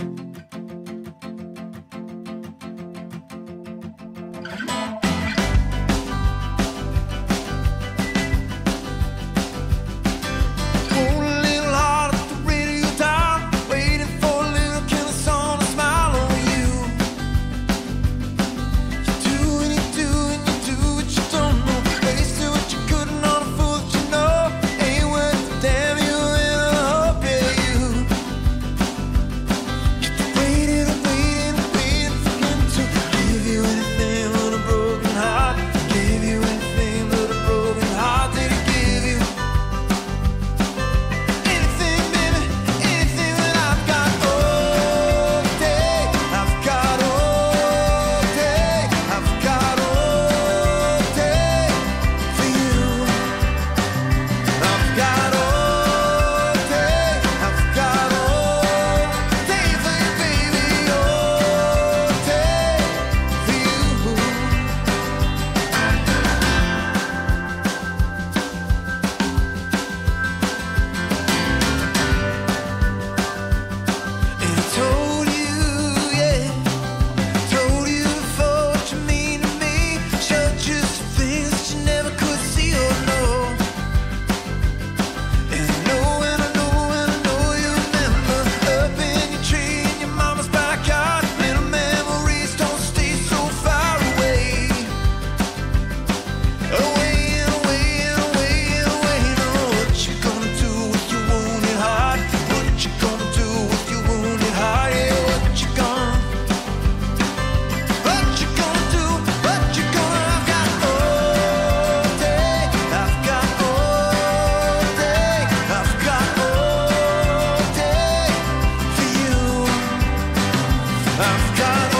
Hold I've got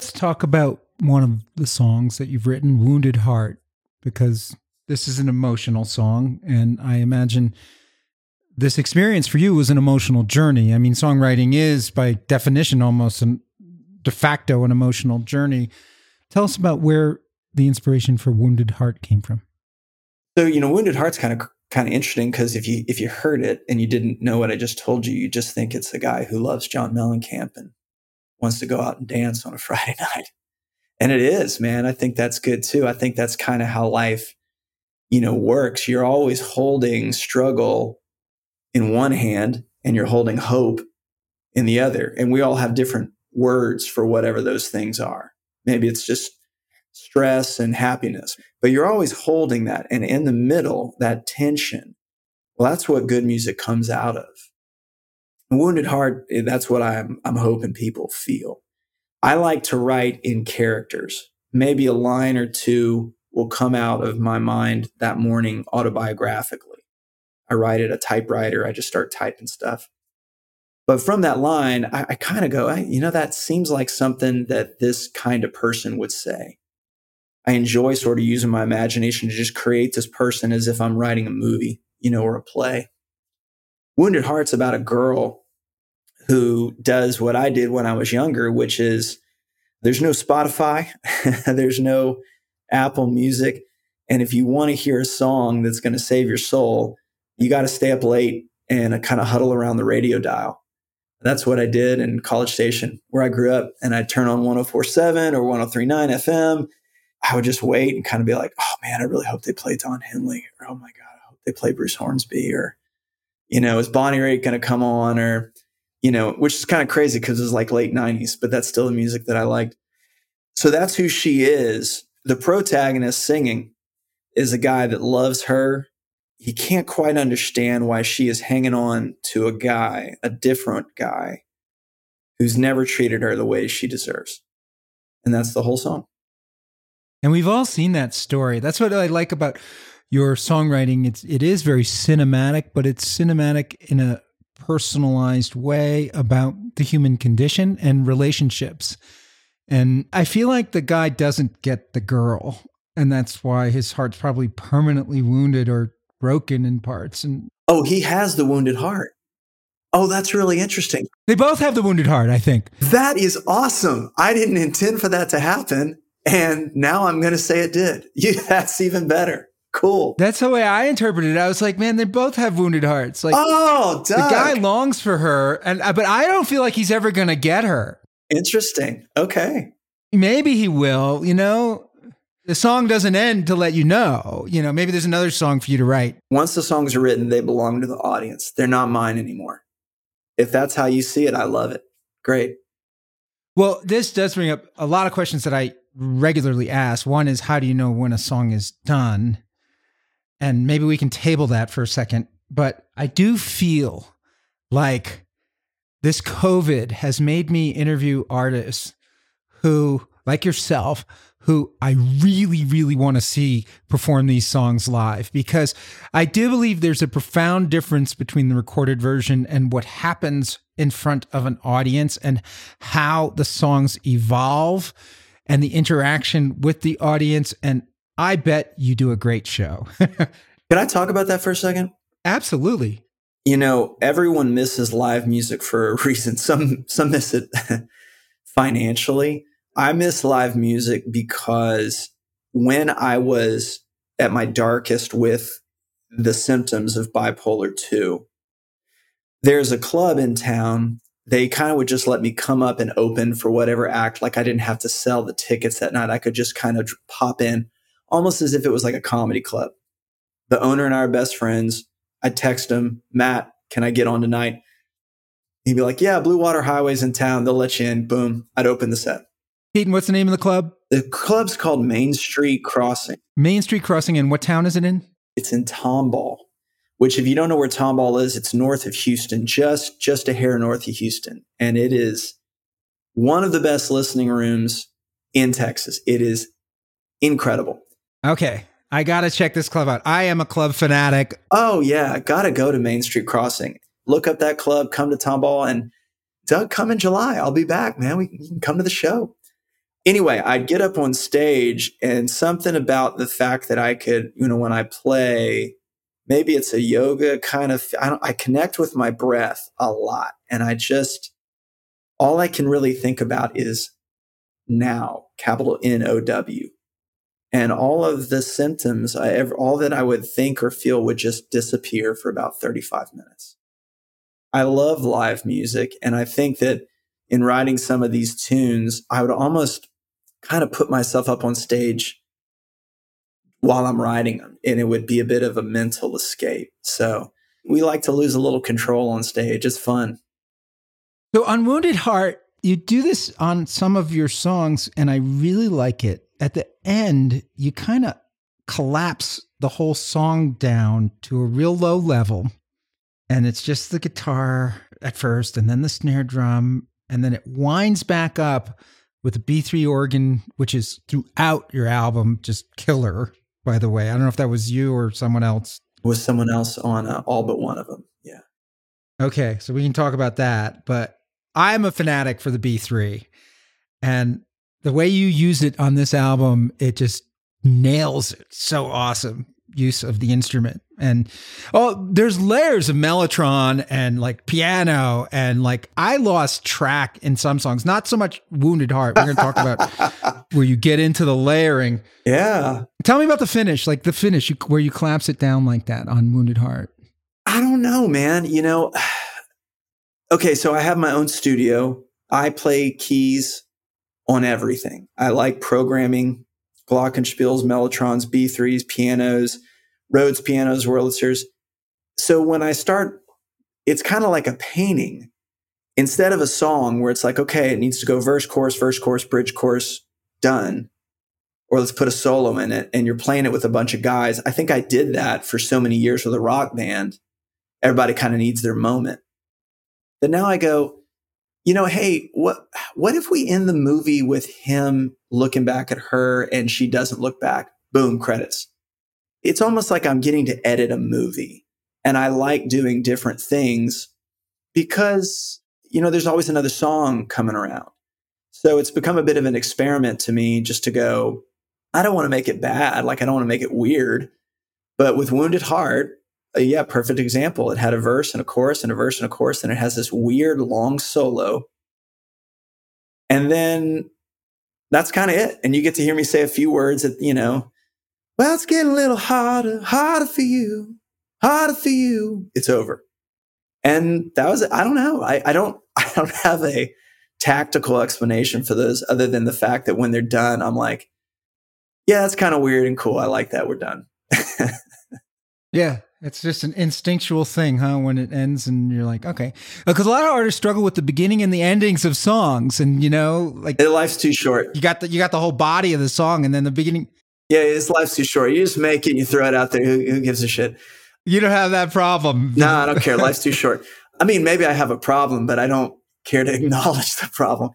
Let's talk about one of the songs that you've written, Wounded Heart, because this is an emotional song. And I imagine this experience for you was an emotional journey. I mean, songwriting is, by definition, almost an de facto an emotional journey. Tell us about where the inspiration for Wounded Heart came from. So you know, Wounded Heart's kind of kind of interesting because if you if you heard it and you didn't know what I just told you, you just think it's a guy who loves John Mellencamp and wants to go out and dance on a Friday night. And it is, man. I think that's good too. I think that's kind of how life, you know, works. You're always holding struggle in one hand and you're holding hope in the other. And we all have different words for whatever those things are. Maybe it's just stress and happiness, but you're always holding that. And in the middle, that tension, well, that's what good music comes out of. Wounded Heart, eh, that's what I'm, I'm hoping people feel. I like to write in characters. Maybe a line or two will come out of my mind that morning autobiographically. I write at a typewriter, I just start typing stuff. But from that line, I, I kind of go, you know, that seems like something that this kind of person would say. I enjoy sort of using my imagination to just create this person as if I'm writing a movie, you know, or a play. Wounded Heart's about a girl who does what I did when I was younger, which is there's no Spotify, there's no Apple Music. And if you want to hear a song that's going to save your soul, you got to stay up late and kind of huddle around the radio dial. That's what I did in College Station, where I grew up. And I'd turn on 1047 or 1039 FM. I would just wait and kind of be like, oh man, I really hope they play Don Henley. Or oh my God, I hope they play Bruce Hornsby. Or, you know, is Bonnie Raitt going to come on? Or, you know, which is kind of crazy because it was like late 90s, but that's still the music that I liked. So that's who she is. The protagonist singing is a guy that loves her. He can't quite understand why she is hanging on to a guy, a different guy, who's never treated her the way she deserves. And that's the whole song. And we've all seen that story. That's what I like about your songwriting. It's it is very cinematic, but it's cinematic in a personalized way about the human condition and relationships. And I feel like the guy doesn't get the girl, and that's why his heart's probably permanently wounded or broken in parts. And Oh, he has the wounded heart. Oh, that's really interesting. they both have the wounded heart, I think. That is awesome. I didn't intend for that to happen. And now I'm going to say it did. You, that's even better. Cool. That's the way I interpreted it. I was like, man, they both have wounded hearts. Like oh, the guy longs for her, and uh, but I don't feel like he's ever gonna get her. Interesting. Okay. Maybe he will. You know, the song doesn't end to let you know. You know, maybe there's another song for you to write. Once the songs are written, they belong to the audience. They're not mine anymore. If that's how you see it, I love it. Great. Well, this does bring up a lot of questions that I regularly ask. One is, how do you know when a song is done? And maybe we can table that for a second. But I do feel like this COVID has made me interview artists who, like yourself, who I really, really want to see perform these songs live because I do believe there's a profound difference between the recorded version and what happens in front of an audience and how the songs evolve and the interaction with the audience. And I bet you do a great show. Can I talk about that for a second? Absolutely. You know, everyone misses live music for a reason. Some some miss it financially. I miss live music because when I was at my darkest with the symptoms of bipolar 2, there's a club in town. They kind of would just let me come up and open for whatever act. Like I didn't have to sell the tickets that night. I could just kind of pop in almost as if it was like a comedy club. The owner and I are best friends. I'd text him, Matt, can I get on tonight? He'd be like, Yeah, Blue Water Highway's in town. They'll let you in. Boom. I'd open the set. Keaton, what's the name of the club? The club's called Main Street Crossing. Main Street Crossing. And what town is it in? It's in Tomball, which if you don't know where Tomball is, it's north of Houston, just just a hair north of Houston, and it is one of the best listening rooms in Texas. It is incredible. Okay. I got to check this club out. I am a club fanatic. Oh yeah, gotta go to Main Street Crossing. Look up that club. Come to Tomball and Doug. Come in July. I'll be back, man. We can come to the show. Anyway, I'd get up on stage, and something about the fact that I could, you know, when I play, maybe it's a yoga kind of. I don't. I connect with my breath a lot, and I just all I can really think about is now, capital N O W and all of the symptoms I ever, all that I would think or feel would just disappear for about 35 minutes. I love live music. And I think that in writing some of these tunes, I would almost kind of put myself up on stage while I'm writing them. And it would be a bit of a mental escape. So we like to lose a little control on stage. It's fun. So on Wounded Heart, you do this on some of your songs, and I really like it. At the end, you kind of collapse the whole song down to a real low level. And it's just the guitar at first, and then the snare drum, and then it winds back up with a B3 organ, which is throughout your album, just killer, by the way. I don't know if that was you or someone else. Was someone else on uh, all but one of them. Yeah. Okay, so we can talk about that. But I'm a fanatic for the B3. And the way you use it on this album, it just nails it. So awesome use of the instrument. And oh, there's layers of mellotron and like piano and like I lost track in some songs. Not so much Wounded Heart. We're going to talk about where you get into the layering. Yeah. Tell me about the finish, like the finish where you collapse it down like that on Wounded Heart. I don't know, man. You know, okay, so I have my own studio. I play keys on everything. I like programming glockenspiels, mellotrons, B3s, pianos, Rhodes pianos, Wurlitzers. So when I start, it's kind of like a painting instead of a song where it's like, okay, it needs to go verse, chorus, verse, chorus, bridge, chorus, done. Or let's put a solo in it and you're playing it with a bunch of guys. I think I did that for so many years with a rock band. Everybody kind of needs their moment. But now I go, you know, hey, what what if we end the movie with him looking back at her and she doesn't look back? Boom, credits. It's almost like I'm getting to edit a movie. And I like doing different things because, you know, there's always another song coming around. So it's become a bit of an experiment to me just to go, I don't want to make it bad. Like I don't want to make it weird. But with Wounded Heart, yeah, perfect example. It had a verse and a chorus and a verse and a chorus, and it has this weird long solo. And then that's kind of it. And you get to hear me say a few words that, you know, well, it's getting a little harder, harder for you, harder for you. It's over. And that was, I don't know. I, I don't, I don't have a tactical explanation for those other than the fact that when they're done, I'm like, yeah, that's kind of weird and cool. I like that. We're done. Yeah, it's just an instinctual thing, huh? When it ends and you're like, okay. Because a lot of artists struggle with the beginning and the endings of songs. And, you know, like Life's too short. you got the, you got the whole body of the song and then the beginning. Yeah, his life's too short. You just make it, you throw it out there. Who, who gives a shit? You don't have that problem. No, I don't care. Life's too short. I mean, maybe I have a problem, but I don't care to acknowledge the problem.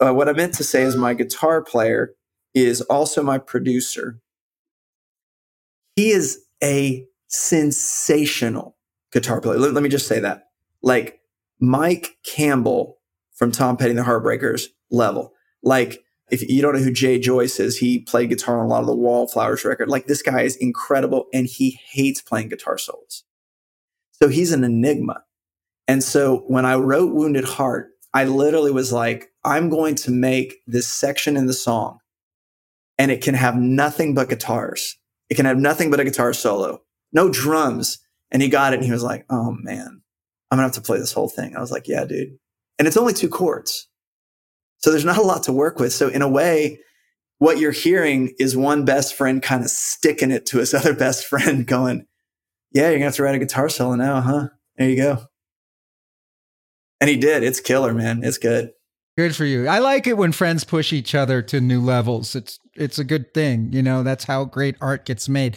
Uh, what I meant to say is my guitar player is also my producer. He is a sensational guitar player. Let, let me just say that. Like Mike Campbell from Tom Petty and the Heartbreakers level. Like if you don't know who Jay Joyce is, he played guitar on a lot of the Wallflowers record. Like this guy is incredible and he hates playing guitar solos. So he's an enigma. And so when I wrote Wounded Heart, I literally was like, I'm going to make this section in the song and it can have nothing but guitars. It can have nothing but a guitar solo, no drums. And he got it and he was like, oh man, I'm gonna have to play this whole thing. I was like, yeah, dude. And it's only two chords. So there's not a lot to work with. So in a way, what you're hearing is one best friend kind of sticking it to his other best friend going, yeah, you're gonna have to write a guitar solo now, huh? There you go. And he did. It's killer, man. It's good. Good for you. I like it when friends push each other to new levels. It's it's a good thing. You know, that's how great art gets made.